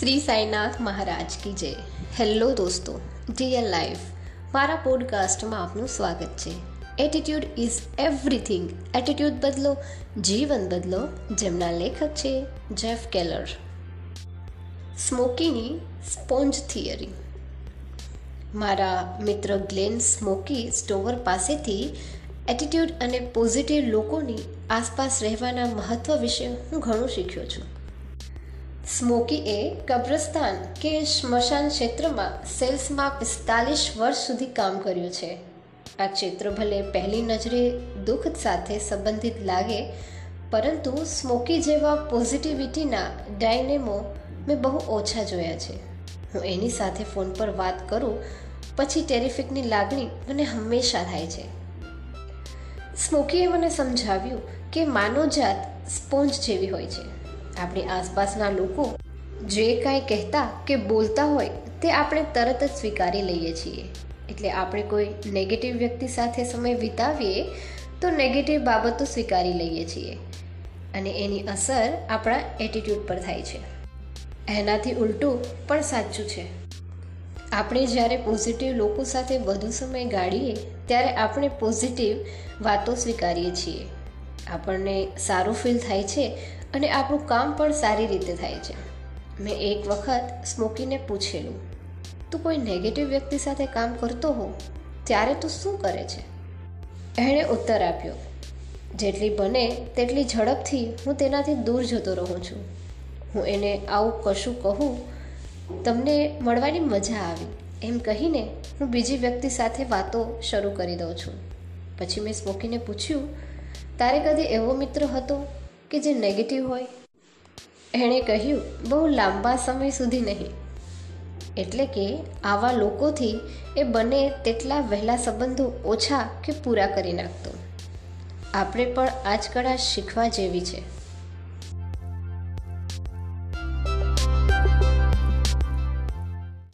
શ્રી સાઈનાથ મહારાજ કી જય. હેલો દોસ્તો dear life મારા પોડકાસ્ટમાં આપનું સ્વાગત છે. એટીટ્યૂડ ઇઝ એવરીથિંગ એટીટ્યૂડ બદલો, જીવન બદલો, જેમના લેખક છે જેફ કેલર સ્મોકીની સ્પોન્જ થિયરી મારા મિત્ર ગ્લેન સ્મોકી સ્ટોવર પાસેથી એટીટ્યૂડ અને પોઝિટિવ લોકોની આસપાસ રહેવાના મહત્ત્વ વિશે હું ઘણું શીખ્યો છું. સ્મોકીએ કબ્રસ્તાન કે સ્મશાન ક્ષેત્રમાં સેલ્સમાં પિસ્તાલીસ વર્ષ સુધી કામ કર્યું છે. આ ક્ષેત્ર ભલે પહેલી નજરે દુઃખ સાથે સંબંધિત લાગે, પરંતુ સ્મોકી જેવા પોઝિટિવિટીના ડાયનેમો મેં બહુ ઓછા જોયા છે. હું એની સાથે ફોન પર વાત કરું, પછી ટેરિફિકની લાગણી મને હંમેશા થાય છે. સ્મોકીએ મને સમજાવ્યું કે માનવજાત સ્પોન્જ જેવી હોય છે. આપણી આસપાસના લોકો જે કાંઈ કહેતા કે બોલતા હોય તે આપણે તરત જ સ્વીકારી લઈએ છીએ. એટલે આપણે કોઈ નેગેટિવ વ્યક્તિ સાથે સમય વિતાવીએ તો નેગેટિવ બાબતો સ્વીકારી લઈએ છીએ. અને એની અસર આપણા એટીટ્યૂડ પર થાય છે. એનાથી ઉલટું પણ સાચું છે. આપણે જ્યારે પોઝિટિવ લોકો સાથે વધુ સમય ગાળીએ ત્યારે આપણે પોઝિટિવ વાતો સ્વીકારીએ છીએ. આપણને સારું ફીલ થાય છે અને આપણું કામ પણ સારી રીતે થાય છે. મેં એક વખત સ્મોકીને પૂછેલું, તું કોઈ નેગેટિવ વ્યક્તિ સાથે કામ કરતો હો? ત્યારે તું શું કરે છે? એણે ઉત્તર આપ્યો, જેટલી બને તેટલી ઝડપથી હું તેનાથી દૂર જતો રહું છું. હું એને આવું કશું કહું, તમને મળવાની મજા આવી. એમ કહીને હું બીજી વ્યક્તિ સાથે વાતો શરૂ કરી દઉં છું. પછી મેં સ્મોકીને પૂછ્યું તારે કદી એવો મિત્ર હતો કે જે નેગેટિવ હોય? એણે કહ્યું, બહુ લાંબા સમય સુધી નહીં. એટલે કે આવા લોકોથી એ બને તેટલા વહેલા સંબંધો ઓછા કે પૂરા કરી નાખતો. આપણે પણ આજકળા શીખવા જેવી છે.